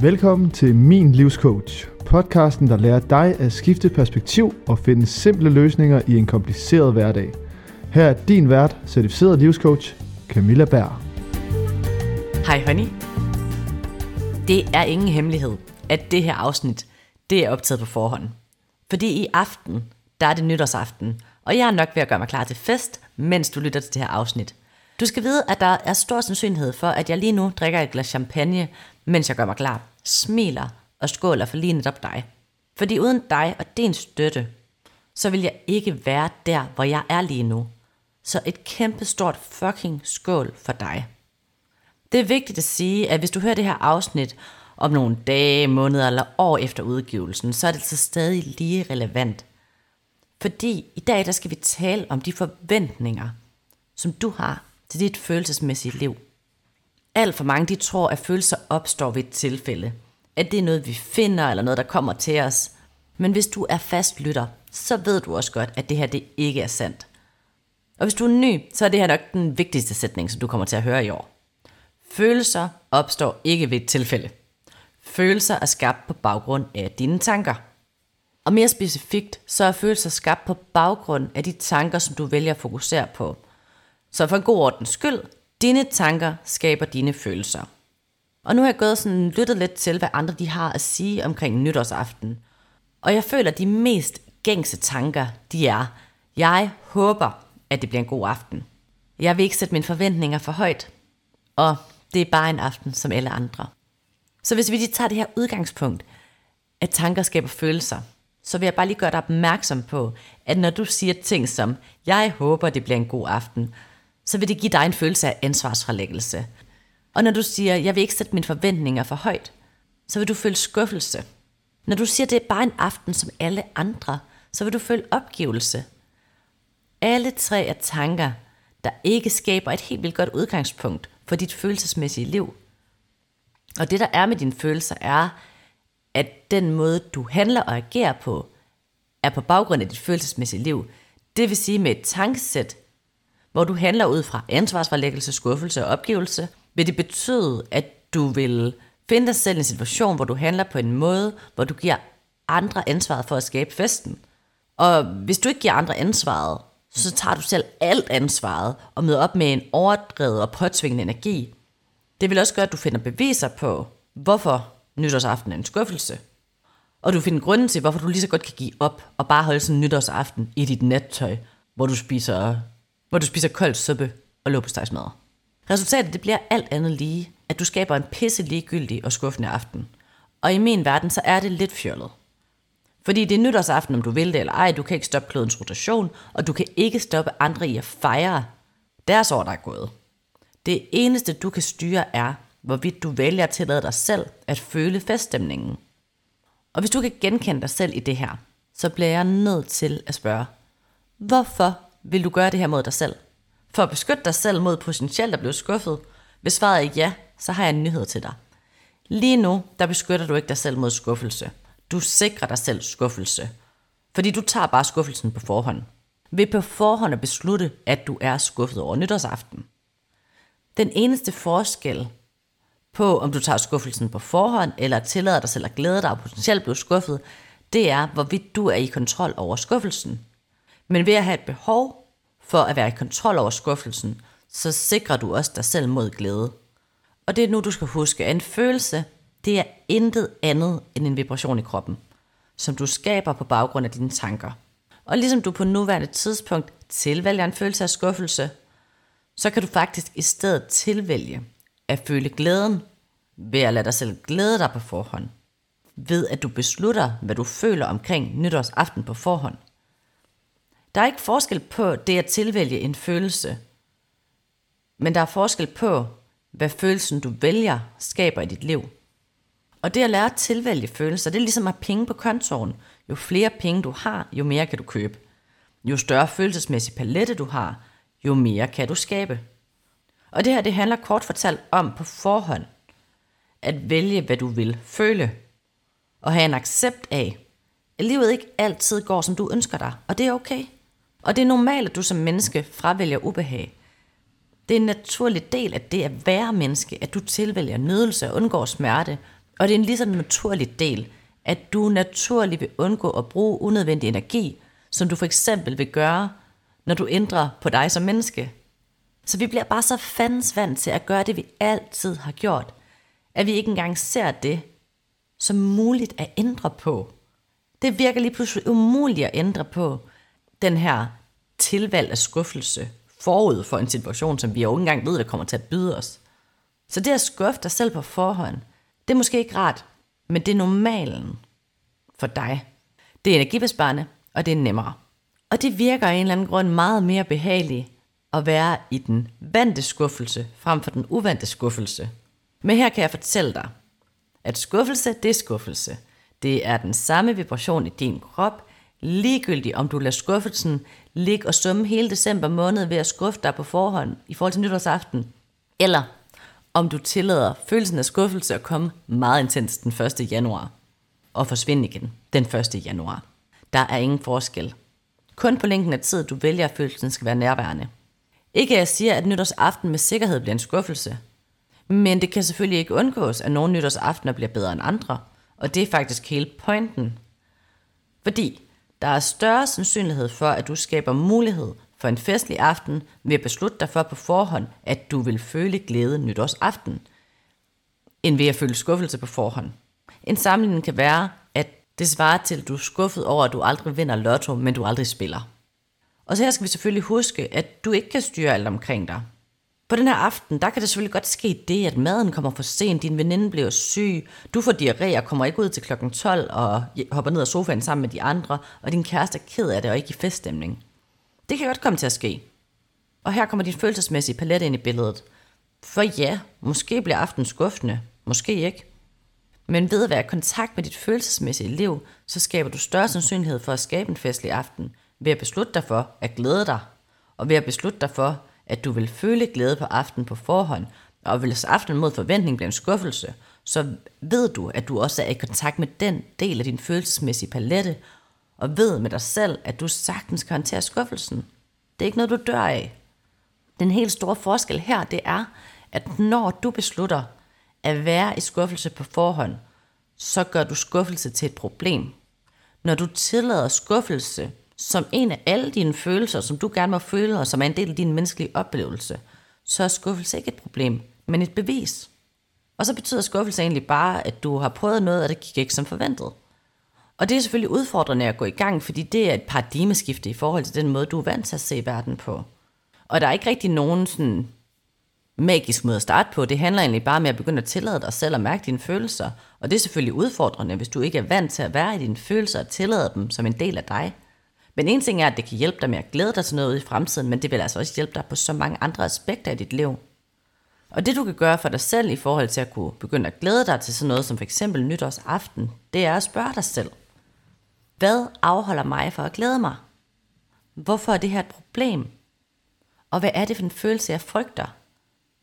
Velkommen til Min Livscoach, podcasten, der lærer dig at skifte perspektiv og finde simple løsninger i en kompliceret hverdag. Her er din vært, certificeret livscoach, Camilla Berg. Hej honey. Det er ingen hemmelighed, at det her afsnit, det er optaget på forhånd. Fordi i aften, der er det nytårsaften, og jeg er nok ved at gøre mig klar til fest, mens du lytter til det her afsnit. Du skal vide, at der er stor sandsynlighed for, at jeg lige nu drikker et glas champagne, mens jeg gør mig klar, smiler og skåler for lige netop dig. Fordi uden dig og din støtte, så vil jeg ikke være der, hvor jeg er lige nu. Så et kæmpe stort fucking skål for dig. Det er vigtigt at sige, at hvis du hører det her afsnit om nogle dage, måneder eller år efter udgivelsen, så er det så stadig lige relevant. Fordi i dag der skal vi tale om de forventninger, som du har til dit følelsesmæssige liv. Alt for mange de tror, at følelser opstår ved et tilfælde. At det er noget, vi finder, eller noget, der kommer til os. Men hvis du er fastlytter, så ved du også godt, at det her det ikke er sandt. Og hvis du er ny, så er det her nok den vigtigste sætning, som du kommer til at høre i år. Følelser opstår ikke ved et tilfælde. Følelser er skabt på baggrund af dine tanker. Og mere specifikt, så er følelser skabt på baggrund af de tanker, som du vælger at fokusere på. Så for en god ordens skyld, dine tanker skaber dine følelser. Og nu har jeg gået sådan lyttet lidt til, hvad andre de har at sige omkring nytårsaften. Og jeg føler, at de mest gængse tanker, de er, jeg håber, at det bliver en god aften. Jeg vil ikke sætte mine forventninger for højt. Og det er bare en aften som alle andre. Så hvis vi lige tager det her udgangspunkt, at tanker skaber følelser, så vil jeg bare lige gøre dig opmærksom på, at når du siger ting som, jeg håber, det bliver en god aften, så vil det give dig en følelse af ansvarsforlæggelse. Og når du siger, jeg vil ikke sætte mine forventninger for højt, så vil du føle skuffelse. Når du siger, det er bare en aften som alle andre, så vil du føle opgivelse. Alle tre er tanker, der ikke skaber et helt vildt godt udgangspunkt for dit følelsesmæssige liv. Og det der er med dine følelser er, at den måde du handler og agerer på, er på baggrund af dit følelsesmæssige liv. Det vil sige med et tankesæt, hvor du handler ud fra ansvarsforlæggelse, skuffelse og opgivelse, vil det betyde, at du vil finde dig selv i en situation, hvor du handler på en måde, hvor du giver andre ansvaret for at skabe festen. Og hvis du ikke giver andre ansvaret, så tager du selv alt ansvaret og møder op med en overdrevet og påtvingende energi. Det vil også gøre, at du finder beviser på, hvorfor nytårsaften er en skuffelse. Og du finder grunden til, hvorfor du lige så godt kan give op og bare holde sådan en nytårsaften i dit nattøj, hvor du spiser, hvor du spiser kold suppe og låbestegsmad. Resultatet det bliver alt andet lige, at du skaber en pisse ligegyldig og skuffende aften. Og i min verden, så er det lidt fjollet. Fordi det er nytårsaften, om du vil det eller ej, du kan ikke stoppe klodens rotation, og du kan ikke stoppe andre i at fejre deres år, der er gået. Det eneste, du kan styre, er, hvorvidt du vælger at tillade dig selv at føle feststemningen. Og hvis du kan genkende dig selv i det her, så bliver jeg nødt til at spørge, hvorfor vil du gøre det her mod dig selv? For at beskytte dig selv mod potentielt at blive skuffet? Hvis svaret er ja, så har jeg en nyhed til dig. Lige nu, der beskytter du ikke dig selv mod skuffelse. Du sikrer dig selv skuffelse. Fordi du tager bare skuffelsen på forhånd. Ved på forhånd at beslutte, at du er skuffet over nytårsaften. Den eneste forskel på, om du tager skuffelsen på forhånd, eller tillader dig selv at glæde dig og potentielt blive skuffet, det er, hvorvidt du er i kontrol over skuffelsen. Men ved at have et behov for at være i kontrol over skuffelsen, så sikrer du også dig selv mod glæde. Og det er nu, du skal huske, at en følelse, det er intet andet end en vibration i kroppen, som du skaber på baggrund af dine tanker. Og ligesom du på nuværende tidspunkt tilvælger en følelse af skuffelse, så kan du faktisk i stedet tilvælge at føle glæden ved at lade dig selv glæde dig på forhånd. Ved at du beslutter, hvad du føler omkring nytårsaften på forhånd. Der er ikke forskel på det at tilvælge en følelse, men der er forskel på, hvad følelsen du vælger skaber i dit liv. Og det at lære at tilvælge følelser, det er ligesom at have penge på kontoen. Jo flere penge du har, jo mere kan du købe. Jo større følelsesmæssig palette du har, jo mere kan du skabe. Og det her, det handler kort fortalt om på forhånd, at vælge, hvad du vil føle, og have en accept af, at livet ikke altid går, som du ønsker dig, og det er okay. Og det er normalt, at du som menneske fravælger ubehag. Det er en naturlig del af det at være menneske, at du tilvælger nydelse og undgår smerte, Og det er en lige så naturlig del, at du naturligt vil undgå at bruge unødvendig energi, som du for eksempel vil gøre, når du ændrer på dig som menneske. Så vi bliver bare så fandens vant til at gøre det, vi altid har gjort, at vi ikke engang ser det som muligt at ændre på. Det virker lige pludselig umuligt at ændre på den her tilvalg af skuffelse forud for en situation, som vi jo ikke engang ved, der kommer til at byde os. Så det at skuffe dig selv på forhånd, det er måske ikke rart, men det er normalen for dig. Det er energibesparende, og det er nemmere. Og det virker af en eller anden grund meget mere behageligt at være i den vante skuffelse, frem for den uvante skuffelse. Men her kan jeg fortælle dig, at skuffelse, det er skuffelse. Det er den samme vibration i din krop, ligegyldigt om du lader skuffelsen ligge og summe hele december måned ved at skuffe dig på forhånd i forhold til nytårsaften, eller om du tillader følelsen af skuffelse at komme meget intens den 1. januar og forsvinde igen den 1. januar. Der er ingen forskel. Kun på længden af tid, du vælger, at følelsen skal være nærværende. Ikke at jeg siger, at nytårsaften med sikkerhed bliver en skuffelse. Men det kan selvfølgelig ikke undgås, at nogle nytårsaftener bliver bedre end andre. Og det er faktisk hele pointen. Fordi der er større sandsynlighed for, at du skaber mulighed for en festlig aften ved at beslutte dig for på forhånd, at du vil føle glæde nytårsaften, end ved at føle skuffelse på forhånd. En sammenligning kan være, at det svarer til, at du er skuffet over, at du aldrig vinder lotto, men du aldrig spiller. Og så her skal vi selvfølgelig huske, at du ikke kan styre alt omkring dig. På den her aften, der kan det selvfølgelig godt ske det, at maden kommer for sent, din veninde bliver syg, du får diarré og kommer ikke ud til klokken 12 og hopper ned af sofaen sammen med de andre, og din kæreste er ked af det og ikke i feststemning. Det kan godt komme til at ske. Og her kommer din følelsesmæssige palet ind i billedet. For ja, måske bliver aftenen skuffende, måske ikke. Men ved at være i kontakt med dit følelsesmæssige liv, så skaber du større sandsynlighed for at skabe en festlig aften, ved at beslutte dig for at glæde dig, og ved at beslutte dig for, at du vil føle glæde på aftenen på forhånd, og hvis aftenen mod forventning bliver en skuffelse, så ved du, at du også er i kontakt med den del af din følelsesmæssige palette, og ved med dig selv, at du sagtens kan håndtere skuffelsen. Det er ikke noget, du dør af. Den helt store forskel her, det er, at når du beslutter at være i skuffelse på forhånd, så gør du skuffelse til et problem. Når du tillader skuffelse som en af alle dine følelser, som du gerne må føle, og som er en del af din menneskelige oplevelse, så er skuffelse ikke et problem, men et bevis. Og så betyder skuffelse egentlig bare, at du har prøvet noget, og det gik ikke som forventet. Og det er selvfølgelig udfordrende at gå i gang, fordi det er et paradigmeskifte i forhold til den måde, du er vant til at se verden på. Og der er ikke rigtig nogen sådan magisk måde at starte på. Det handler egentlig bare med at begynde at tillade dig selv at mærke dine følelser. Og det er selvfølgelig udfordrende, hvis du ikke er vant til at være i dine følelser og tillade dem som en del af dig. Men en ting er, at det kan hjælpe dig med at glæde dig til noget i fremtiden, men det vil altså også hjælpe dig på så mange andre aspekter i dit liv. Og det du kan gøre for dig selv i forhold til at kunne begynde at glæde dig til sådan noget som for eksempel nytårsaften, det er at spørge dig selv. Hvad afholder mig for at glæde mig? Hvorfor er det her et problem? Og hvad er det for en følelse, jeg frygter?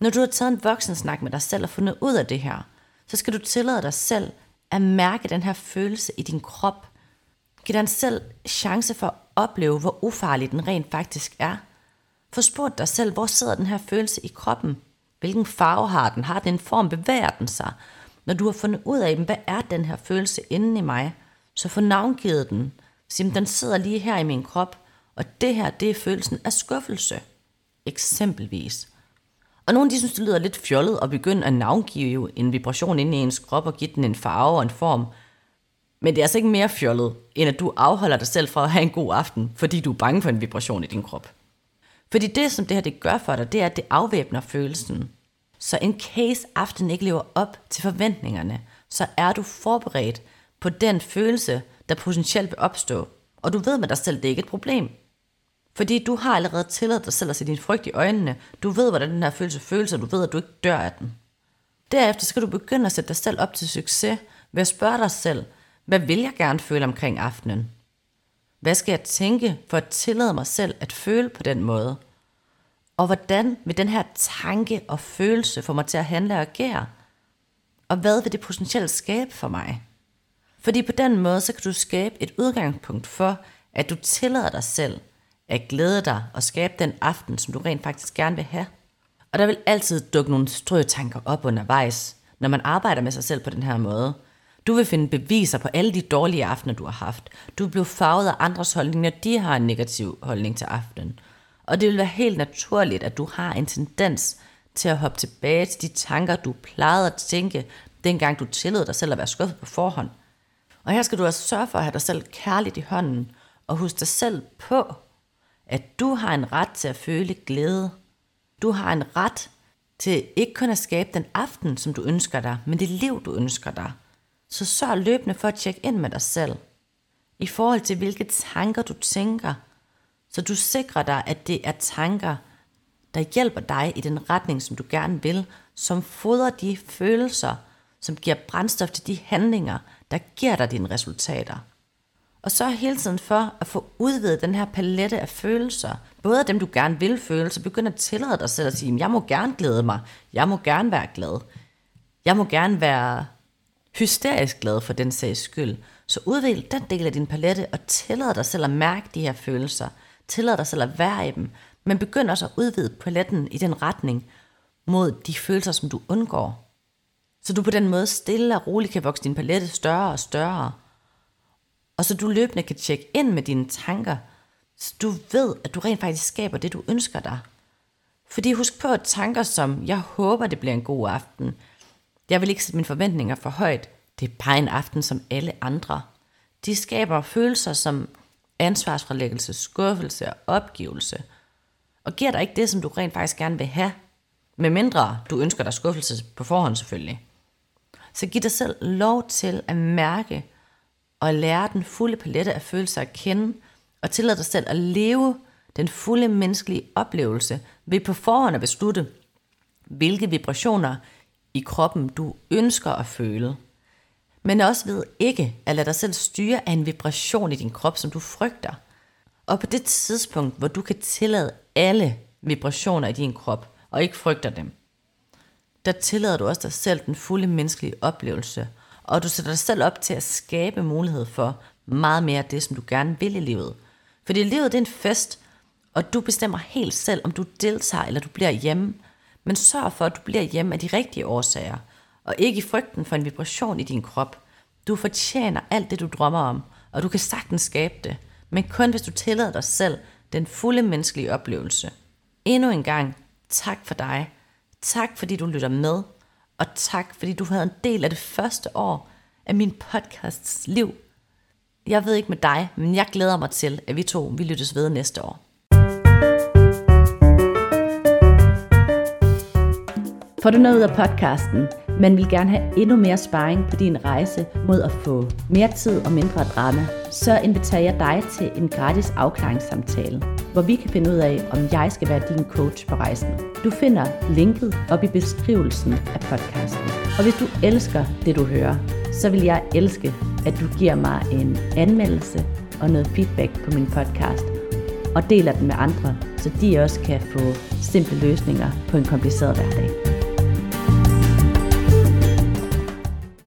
Når du har taget en voksensnak med dig selv og fundet ud af det her, så skal du tillade dig selv at mærke den her følelse i din krop. Giv dig selv chance for at opleve, hvor ufarlig den rent faktisk er. Få spurgt dig selv, hvor sidder den her følelse i kroppen? Hvilken farve har den? Har den en form? Bevæger den sig? Når du har fundet ud af, hvad er den her følelse inde i mig, så få navngivet den. Sim, den sidder lige her i min krop, og det her, det er følelsen af skuffelse. Eksempelvis. Og nogle de synes, det lyder lidt fjollet at begynde at navngive en vibration inde i ens krop og give den en farve og en form. Men det er altså ikke mere fjollet, end at du afholder dig selv fra at have en god aften, fordi du er bange for en vibration i din krop. Fordi det, som det her det gør for dig, det er, at det afvæbner følelsen. Så en case aften ikke lever op til forventningerne, så er du forberedt på den følelse, der potentielt vil opstå. Og du ved med dig selv, det er ikke et problem. Fordi du har allerede tilladt dig selv at se din frygt i øjnene. Du ved, hvordan den her følelse føles, og du ved, at du ikke dør af den. Derefter skal du begynde at sætte dig selv op til succes ved at spørge dig selv, hvad vil jeg gerne føle omkring aftenen? Hvad skal jeg tænke for at tillade mig selv at føle på den måde? Og hvordan vil den her tanke og følelse få mig til at handle og agere? Og hvad vil det potentielt skabe for mig? Fordi på den måde, så kan du skabe et udgangspunkt for, at du tillader dig selv at glæde dig og skabe den aften, som du rent faktisk gerne vil have. Og der vil altid dukke nogle strøtanker op undervejs, når man arbejder med sig selv på den her måde. Du vil finde beviser på alle de dårlige aftener, du har haft. Du bliver farvet af andres holdning, når de har en negativ holdning til aftenen. Og det vil være helt naturligt, at du har en tendens til at hoppe tilbage til de tanker, du plejede at tænke, dengang du tillod dig selv at være skuffet på forhånd. Og her skal du altså sørge for at have dig selv kærligt i hånden, og huske dig selv på, at du har en ret til at føle glæde. Du har en ret til ikke kun at skabe den aften, som du ønsker dig, men det liv, du ønsker dig. Så sørg løbende for at tjekke ind med dig selv. I forhold til, hvilke tanker du tænker, så du sikrer dig, at det er tanker, der hjælper dig i den retning, som du gerne vil, som fodrer de følelser, som giver brændstof til de handlinger, der giver dig dine resultater. Og så hele tiden for at få udvidet den her palette af følelser, både af dem, du gerne vil føle, så begynd at tillade dig selv at sige, jeg må gerne glæde mig, jeg må gerne være glad, jeg må gerne være hysterisk glad for den sags skyld. Så udvælg den del af din palette og tillad dig selv at mærke de her følelser. Tillad dig selv at være i dem. Men begynd også at udvide paletten i den retning mod de følelser, som du undgår. Så du på den måde stille og roligt kan vokse din palette større og større. Og så du løbende kan tjekke ind med dine tanker, så du ved, at du rent faktisk skaber det, du ønsker dig. Fordi husk på, at tanker som, jeg håber, det bliver en god aften, jeg vil ikke sætte mine forventninger for højt, det er bare en aften som alle andre. De skaber følelser som ansvarsfralæggelse, skuffelse og opgivelse, og giver dig ikke det, som du rent faktisk gerne vil have, med mindre du ønsker dig skuffelse på forhånd selvfølgelig. Så giv dig selv lov til at mærke og lære den fulde palette af følelser at kende, og tillad dig selv at leve den fulde menneskelige oplevelse ved på forhånd at beslutte, hvilke vibrationer i kroppen du ønsker at føle. Men også ved ikke at lade dig selv styre af en vibration i din krop, som du frygter. Og på det tidspunkt, hvor du kan tillade alle vibrationer i din krop, og ikke frygter dem, der tillader du også dig selv den fulde menneskelige oplevelse, og du sætter dig selv op til at skabe mulighed for meget mere af det, som du gerne vil i livet. Fordi livet det er en fest, og du bestemmer helt selv, om du deltager eller du bliver hjemme. Men sørg for, at du bliver hjemme af de rigtige årsager, og ikke i frygten for en vibration i din krop. Du fortjener alt det, du drømmer om, og du kan sagtens skabe det, men kun hvis du tillader dig selv den fulde menneskelige oplevelse. Endnu en gang, tak for dig. Tak fordi du lytter med, og tak fordi du havde en del af det første år af min podcasts liv. Jeg ved ikke med dig, men jeg glæder mig til, at vi to vi lyttes ved næste år. Får du noget ud af podcasten, men vil gerne have endnu mere sparring på din rejse mod at få mere tid og mindre drama, så inviterer jeg dig til en gratis afklaringssamtale, hvor vi kan finde ud af, om jeg skal være din coach på rejsen. Du finder linket op i beskrivelsen af podcasten. Og hvis du elsker det, du hører, så vil jeg elske, at du giver mig en anmeldelse og noget feedback på min podcast, og deler den med andre, så de også kan få simple løsninger på en kompliceret hverdag.